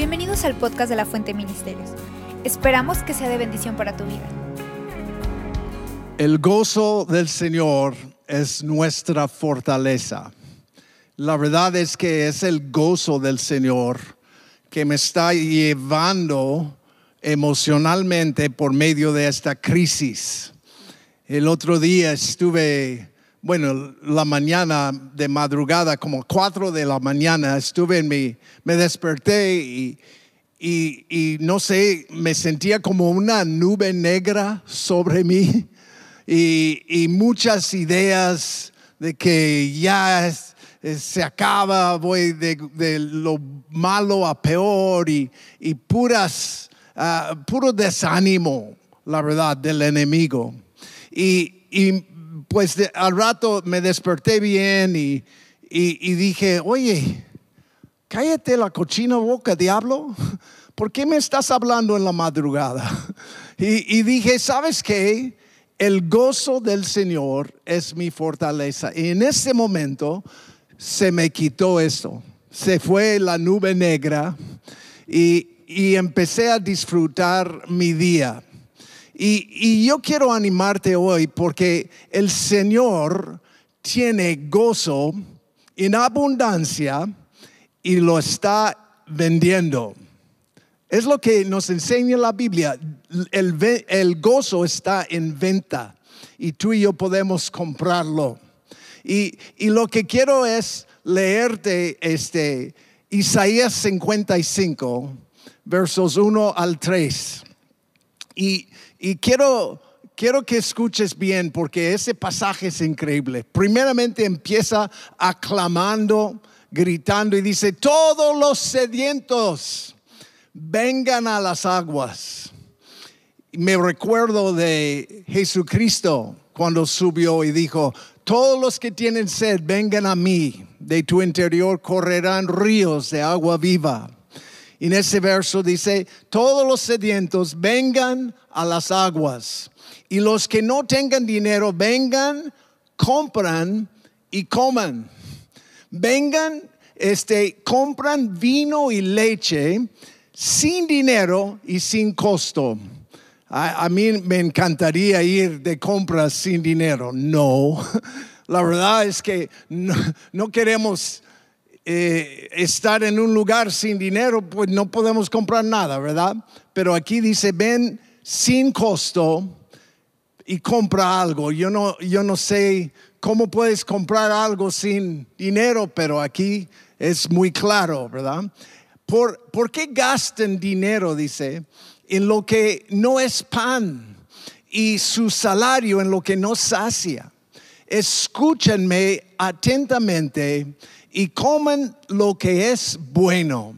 Bienvenidos al podcast de la Fuente Ministerios. Esperamos que sea de bendición para tu vida. El gozo del Señor es nuestra fortaleza. La verdad es que es el gozo del Señor que me está llevando emocionalmente por medio de esta crisis. El otro día estuve, bueno, la mañana de madrugada, como cuatro de la mañana, estuve en mi, me desperté y, y, no sé, me sentía como una nube negra sobre mí y, y muchas ideas de que ya eh, se acaba, voy de, de lo malo a peor y, y puras, ah, puro desánimo, la verdad, del enemigo. Y, y, pues al rato me desperté bien y, y- dije, oye, cállate la cochina boca, diablo. ¿Por qué me estás hablando en la madrugada? Y, dije, ¿sabes qué? El gozo del Señor es mi fortaleza. Y en ese momento se me quitó esto. Se fue la nube negra y, y empecé a disfrutar mi día. Y, yo quiero animarte hoy porque el Señor tiene gozo en abundancia y lo está vendiendo. Es lo que nos enseña la Biblia. El, gozo está en venta y tú y yo podemos comprarlo. Y, y lo que quiero es leerte este, Isaías 55, versos 1 al 3. Y, y quiero, quiero que escuches bien porque ese pasaje es increíble. Primeramente empieza aclamando, gritando y dice, todos los sedientos vengan a las aguas. Me recuerdo de Jesucristo cuando subió y dijo, todos los que tienen sed, vengan a mí, de tu interior correrán ríos de agua viva. Y en ese verso dice, todos los sedientos vengan a las aguas. Y los que no tengan dinero, vengan, compran y coman. Vengan, este, compran vino y leche sin dinero y sin costo. A, mí me encantaría ir de compras sin dinero. No, la verdad es que no queremos eh, estar en un lugar sin dinero, pues no podemos comprar nada, ¿verdad? Pero aquí dice, ven sin costo y compra algo. Yo no, yo no sé cómo puedes comprar algo sin dinero, pero aquí es muy claro, ¿verdad? ¿Por, ¿por qué gastan dinero, dice, en lo que no es pan y su salario en lo que no sacia? Escúchenme atentamente y coman lo que es bueno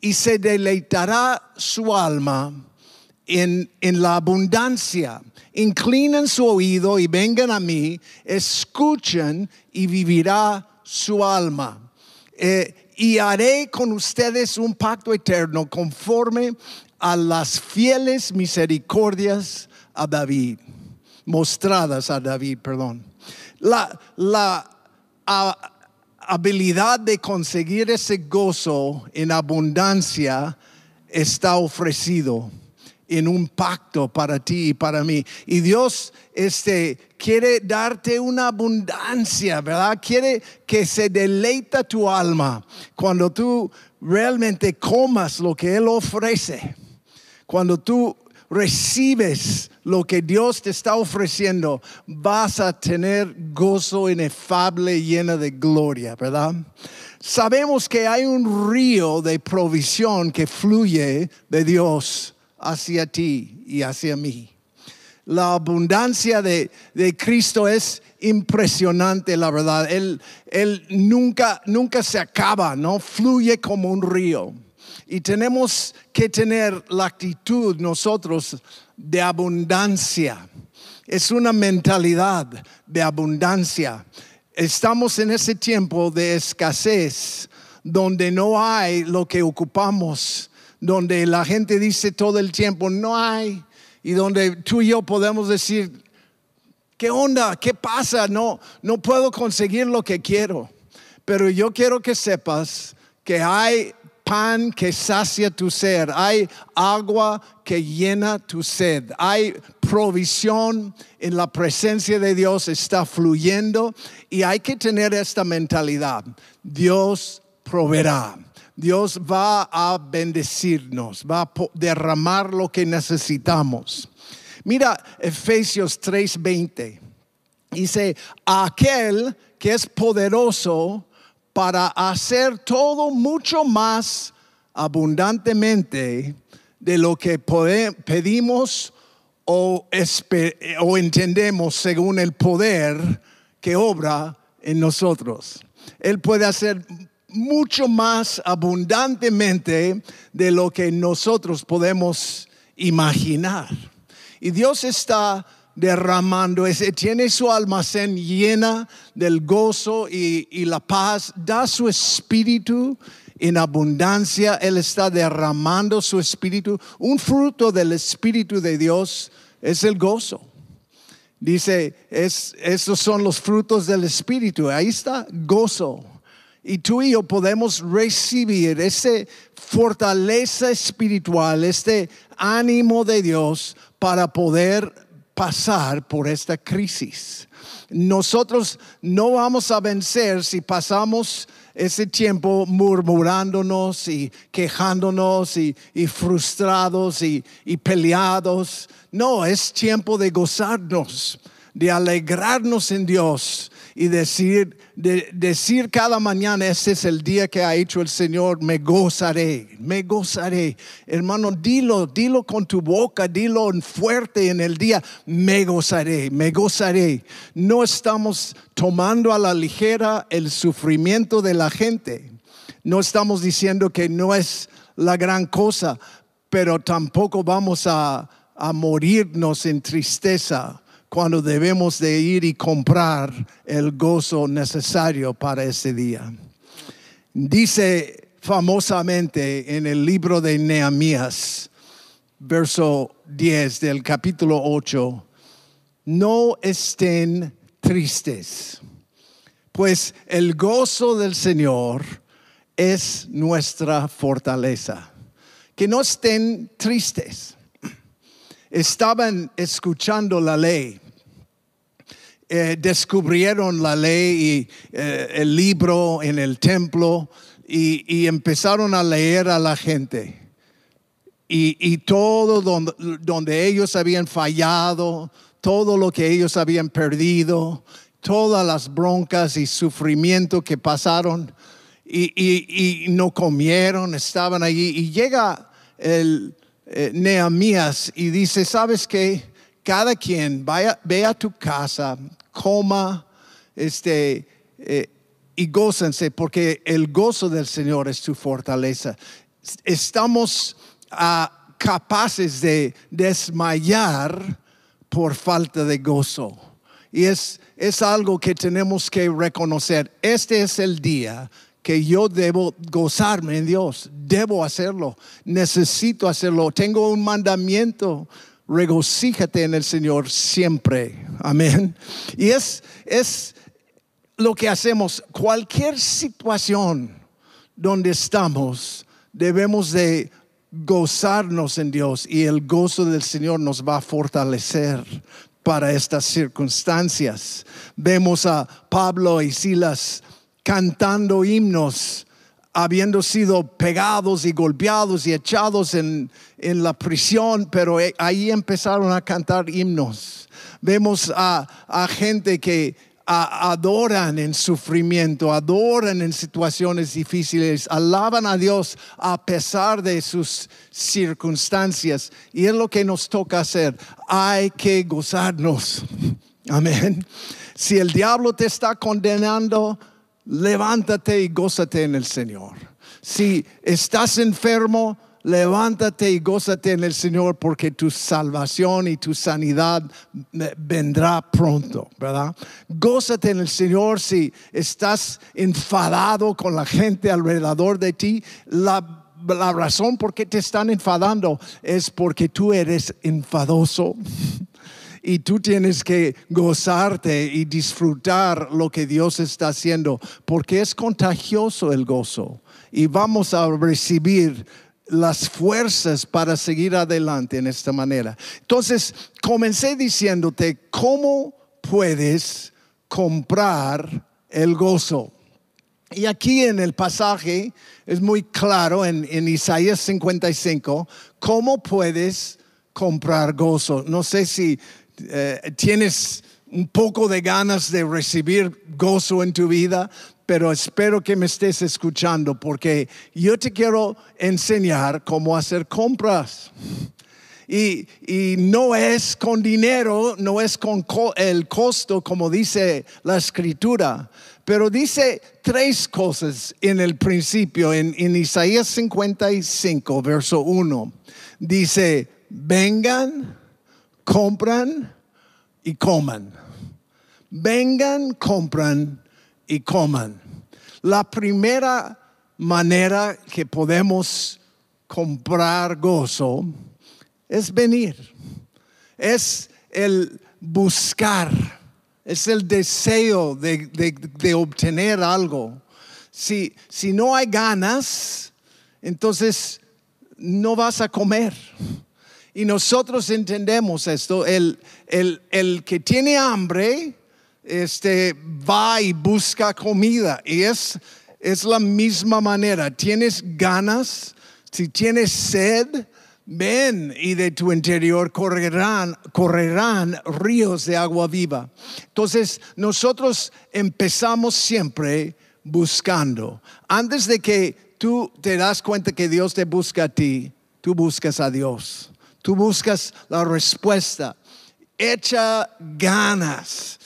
y se deleitará su alma en, en la abundancia. Inclinen su oído y vengan a mí, escuchen y vivirá su alma. Eh, y haré con ustedes un pacto eterno conforme a las fieles misericordias a David, mostradas a David, perdón. La, la a- habilidad de conseguir ese gozo en abundancia está ofrecido en un pacto para ti y para mí. Y Dios este, quiere darte una abundancia, ¿verdad? Quiere que se deleita tu alma cuando tú realmente comas lo que Él ofrece. Cuando tú recibes lo que Dios te está ofreciendo, vas a tener gozo inefable lleno de gloria, ¿verdad? Sabemos que hay un río de provisión que fluye de Dios hacia ti y hacia mí. La abundancia de, de Cristo es impresionante, la verdad. Él, él nunca, nunca se acaba, ¿no? Fluye como un río. Y tenemos que tener la actitud nosotros de abundancia. Es una mentalidad de abundancia. Estamos en ese tiempo de escasez donde no hay lo que ocupamos, donde la gente dice todo el tiempo, no hay, y donde tú y yo podemos decir, ¿qué onda? ¿Qué pasa? No, no puedo conseguir lo que quiero. Pero yo quiero que sepas que hay pan que sacia tu sed, hay agua que llena tu sed, hay provisión en la presencia de Dios, está fluyendo y hay que tener esta mentalidad. Dios proveerá. Dios va a bendecirnos, va a derramar lo que necesitamos. Mira Efesios 3:20. Dice, aquel que es poderoso para hacer todo mucho más abundantemente de lo que pedimos o, entendemos según el poder que obra en nosotros. Él puede hacer mucho más abundantemente de lo que nosotros podemos imaginar. Y Dios está derramando, ese, tiene su almacén llena del gozo y, y la paz, da su espíritu en abundancia, Él está derramando su espíritu. Un fruto del espíritu de Dios es el gozo. Dice, es, esos son los frutos del espíritu. Ahí está gozo. Y tú y yo podemos recibir esa fortaleza espiritual, este ánimo de Dios para poder pasar por esta crisis. Nosotros no vamos a vencer si pasamos ese tiempo murmurándonos y quejándonos y, frustrados y, y peleados. No, es tiempo de gozarnos, de alegrarnos en Dios y decir, de, decir cada mañana, este es el día que ha hecho el Señor, me gozaré, me gozaré. Hermano, dilo, dilo con tu boca, dilo fuerte en el día, me gozaré, me gozaré. No estamos tomando a la ligera el sufrimiento de la gente. No estamos diciendo que no es la gran cosa, pero tampoco vamos a, a morirnos en tristeza cuando debemos de ir y comprar el gozo necesario para ese día. Dice famosamente en el libro de Nehemías, verso 10 del capítulo 8, no estén tristes, pues el gozo del Señor es nuestra fortaleza. Que no estén tristes estaban escuchando la ley. Eh, descubrieron la ley y eh, el libro en el templo y, empezaron a leer a la gente. Y, todo donde, donde, ellos habían fallado, todo lo que ellos habían perdido, todas las broncas y sufrimiento que pasaron y, y no comieron, estaban allí. Y llega el, eh, Nehemías y dice, ¿sabes qué? Cada quien vaya, ve a tu casa, coma, este, eh, y gócense, porque el gozo del Señor es tu fortaleza. Estamos ah, capaces de desmayar por falta de gozo. Y es, es algo que tenemos que reconocer. Este es el día que yo debo gozarme en Dios, debo hacerlo, necesito hacerlo, tengo un mandamiento, regocíjate en el Señor siempre, amén. Y es, es lo que hacemos, cualquier situación donde estamos, debemos de gozarnos en Dios y el gozo del Señor nos va a fortalecer para estas circunstancias. Vemos a Pablo y Silas cantando himnos, habiendo sido pegados y golpeados y echados en, la prisión, pero eh, ahí empezaron a cantar himnos. Vemos a, gente que adoran en sufrimiento, adoran en situaciones difíciles, alaban a Dios a pesar de sus circunstancias. Y es lo que nos toca hacer. Hay que gozarnos. Amén. Si el diablo te está condenando, levántate y gózate en el Señor. Si estás enfermo, levántate y gózate en el Señor porque tu salvación y tu sanidad vendrá pronto, ¿verdad? Gózate en el Señor si estás enfadado con la gente alrededor de ti. La, la razón por qué te están enfadando es porque tú eres enfadoso. y tú tienes que gozarte y disfrutar lo que Dios está haciendo, porque es contagioso el gozo. y vamos a recibir las fuerzas para seguir adelante en esta manera. Entonces, comencé diciéndote cómo puedes comprar el gozo. Y aquí en el pasaje es muy claro en, Isaías 55 cómo puedes comprar gozo. No sé si eh, tienes un poco de ganas de recibir gozo en tu vida, pero espero que me estés escuchando porque yo te quiero enseñar cómo hacer compras. Y, no es con dinero, no es con el costo como dice la escritura, pero dice tres cosas en el principio, en, en Isaías 55, verso 1. Dice, vengan, compran y coman. Vengan, compran y coman. La primera manera que podemos comprar gozo es venir, es el buscar, es el deseo de, obtener algo. Si, si no hay ganas, entonces no vas a comer. Y nosotros entendemos esto, el, el, el que tiene hambre, este, va y busca comida. Y es, es la misma manera. Tienes ganas, si tienes sed, ven y de tu interior correrán, correrán ríos de agua viva. Entonces, nosotros empezamos siempre buscando. Antes de que tú te das cuenta que Dios te busca a ti, tú buscas a Dios. Tú buscas la respuesta. Echa ganas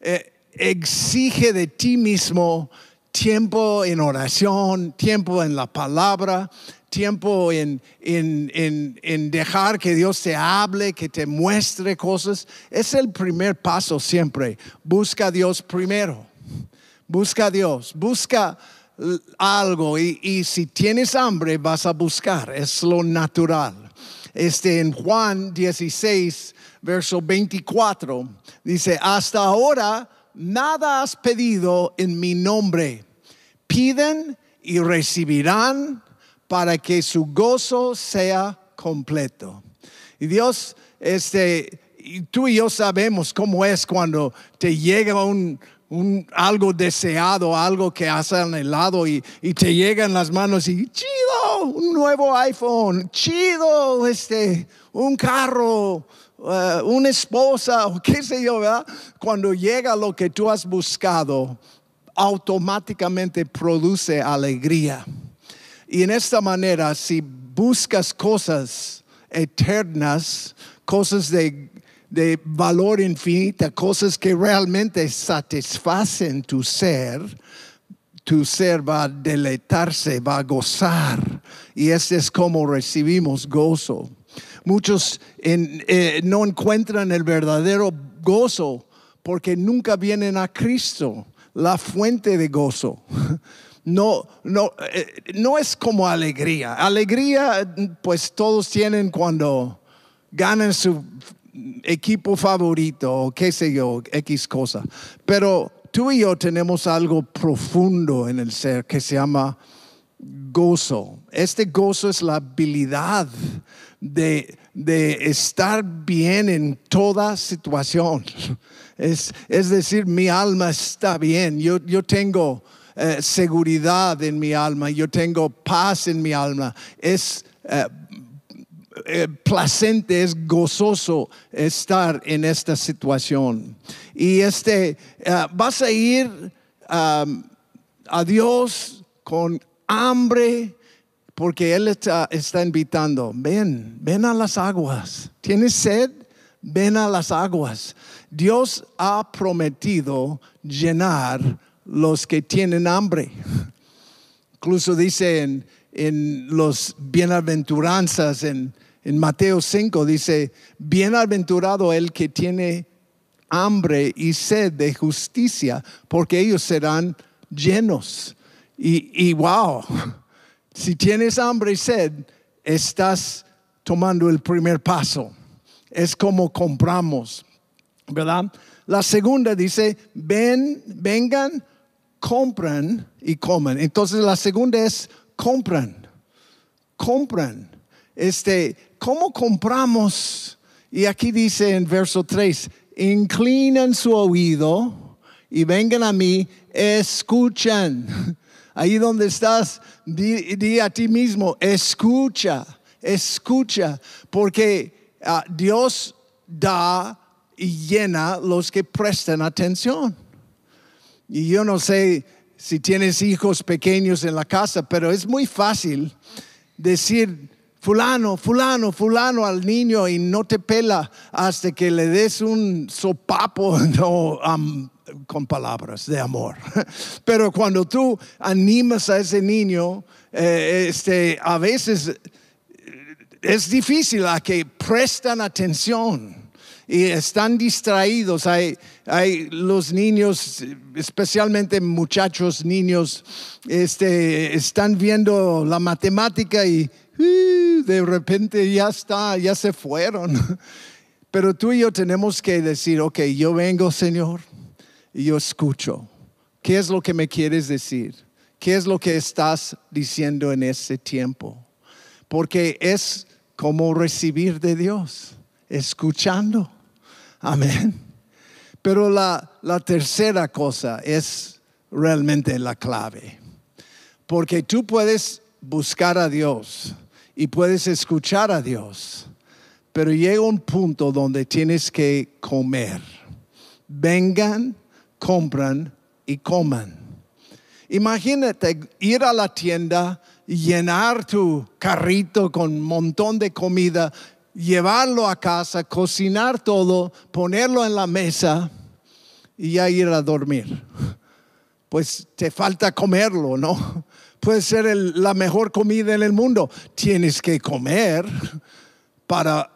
eh, exige de ti mismo tiempo en oración, tiempo en la palabra, tiempo en, en, dejar que Dios te hable, que te muestre cosas. Es el primer paso siempre. Busca a Dios primero. Busca a Dios. Busca algo y, y, si tienes hambre vas a buscar. Es lo natural. Este, en Juan 16, verso 24, dice, hasta ahora nada has pedido en mi nombre. Piden y recibirán para que su gozo sea completo. Y Dios, este, tú y yo sabemos cómo es cuando te llega un, algo deseado, algo que has anhelado y, y te llega en las manos y chido, un nuevo iPhone, chido, este, un carro, uh, una esposa o qué sé yo, ¿verdad? Cuando llega lo que tú has buscado, automáticamente produce alegría. Y en esta manera, si buscas cosas eternas, cosas de de valor infinita, cosas que realmente satisfacen tu ser, tu ser va a deleitarse, va a gozar. Y este es como recibimos gozo. Muchos eh, no encuentran el verdadero gozo porque nunca vienen a Cristo, la fuente de gozo. No, no, eh, no es como alegría. Alegría, pues todos tienen cuando ganan su equipo favorito o qué sé yo, X cosa. Pero tú y yo tenemos algo profundo en el ser que se llama gozo. Este gozo es la habilidad de, estar bien en toda situación. Es, decir, mi alma está bien, yo, yo tengo eh, seguridad en mi alma, yo tengo paz en mi alma. Es eh, eh, placente, es gozoso estar en esta situación. Y este, eh, vas a ir a Dios con hambre, porque Él está, está, invitando, ven, ven a las aguas. ¿Tienes sed? Ven a las aguas. Dios ha prometido llenar los que tienen hambre. Incluso dice en, en los bienaventuranzas, en, en Mateo 5, dice, bienaventurado el que tiene hambre y sed de justicia, porque ellos serán llenos. Y, y wow, si tienes hambre y sed, estás tomando el primer paso. Es como compramos, ¿verdad? La segunda dice, ven, vengan, compran y comen. Entonces la segunda es compran, compran. Este, ¿cómo compramos? Y aquí dice en verso 3, inclinan su oído y vengan a mí, escuchan. Ahí donde estás, di, a ti mismo, escucha, escucha, porque ah, Dios da y llena los que prestan atención. Y yo no sé si tienes hijos pequeños en la casa, pero es muy fácil decir fulano, fulano, fulano al niño y no te pela hasta que le des un sopapo con palabras de amor. Pero cuando tú animas a ese niño, eh, este, a veces es difícil a que prestan atención y están distraídos. Hay, hay los niños, especialmente muchachos, niños, este, están viendo la matemática y de repente ya está, ya se fueron. Pero tú y yo tenemos que decir, ok, yo vengo, Señor, y yo escucho. ¿Qué es lo que me quieres decir? ¿Qué es lo que estás diciendo en ese tiempo? Porque es como recibir de Dios, escuchando. Amén. Pero la tercera cosa es realmente la clave. Porque tú puedes buscar a Dios y puedes escuchar a Dios, pero llega un punto donde tienes que comer. Vengan, compran y coman. Imagínate ir a la tienda, llenar tu carrito con un montón de comida llevarlo a casa, cocinar todo, ponerlo en la mesa y ya ir a dormir. Pues te falta comerlo, ¿no? Puede ser la mejor comida en el mundo. Tienes que comer para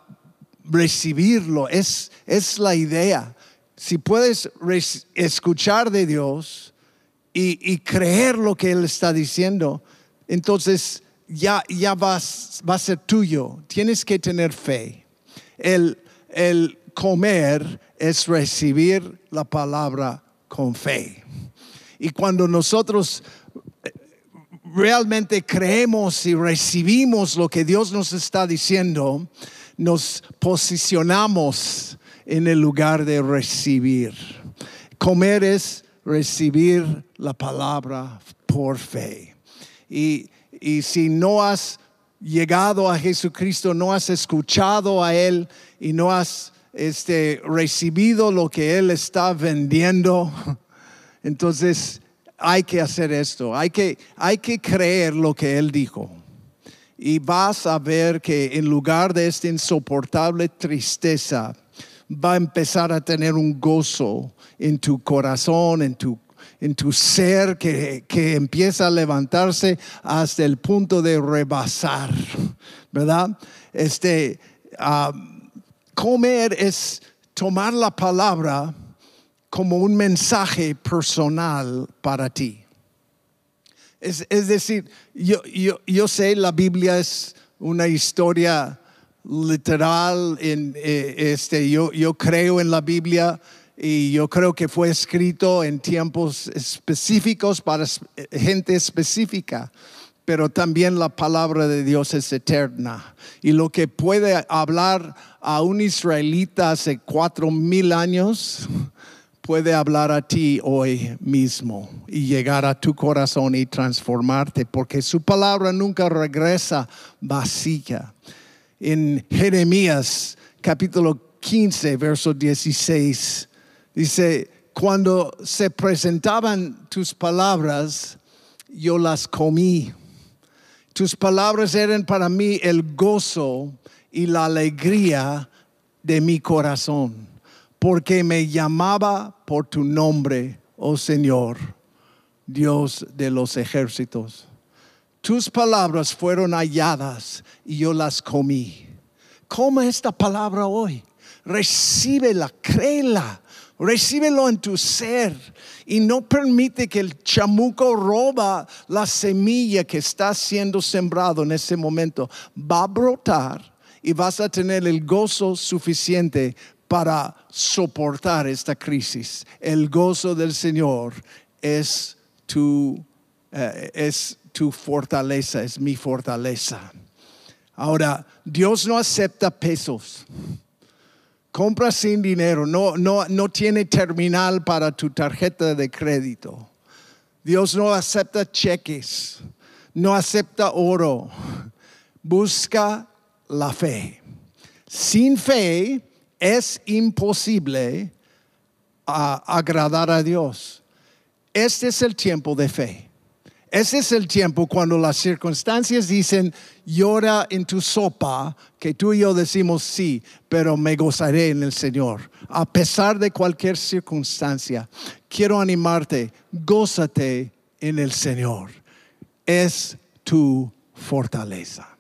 recibirlo. Es, es la idea. Si puedes escuchar de Dios y, y creer lo que Él está diciendo, entonces ya, ya vas, va a ser tuyo. Tienes que tener fe. El, el comer es recibir la palabra con fe. Y cuando nosotros realmente creemos y recibimos lo que Dios nos está diciendo, nos posicionamos en el lugar de recibir. Comer es recibir la palabra por fe. Y y si no has llegado a Jesucristo, no has escuchado a Él y no has este, recibido lo que Él está vendiendo, entonces hay que hacer esto, hay que, hay que creer lo que Él dijo. Y vas a ver que en lugar de esta insoportable tristeza, va a empezar a tener un gozo en tu corazón, en tu en tu ser que, empieza a levantarse hasta el punto de rebasar, ¿verdad? Este, comer es tomar la palabra como un mensaje personal para ti. Es, decir, yo, yo, sé la Biblia es una historia literal, eh, este, yo, yo creo en la Biblia y yo creo que fue escrito en tiempos específicos para gente específica, pero también la palabra de Dios es eterna. Y lo que puede hablar a un israelita hace cuatro mil años, puede hablar a ti hoy mismo y llegar a tu corazón y transformarte, porque su palabra nunca regresa vacía. En Jeremías capítulo 15, verso 16 Dice, cuando se presentaban tus palabras, yo las comí. Tus palabras eran para mí el gozo y la alegría de mi corazón, porque me llamaba por tu nombre, oh Señor, Dios de los ejércitos. Tus palabras fueron halladas y yo las comí. Coma esta palabra hoy. Recíbela, créela Recíbelo en tu ser y no permite que el chamuco roba la semilla que está siendo sembrado en ese momento. Va a brotar y vas a tener el gozo suficiente para soportar esta crisis. El gozo del Señor es tu, eh, es tu fortaleza, es mi fortaleza. Ahora, Dios no acepta pesos. Compra sin dinero, no, no, no tiene terminal para tu tarjeta de crédito. Dios no acepta cheques, no acepta oro. Busca la fe. Sin fe es imposible agradar a Dios. Este es el tiempo de fe. Ese es el tiempo cuando las circunstancias dicen, llora en tu sopa, que tú y yo decimos sí, pero me gozaré en el Señor. A pesar de cualquier circunstancia, quiero animarte, gózate en el Señor. Es tu fortaleza.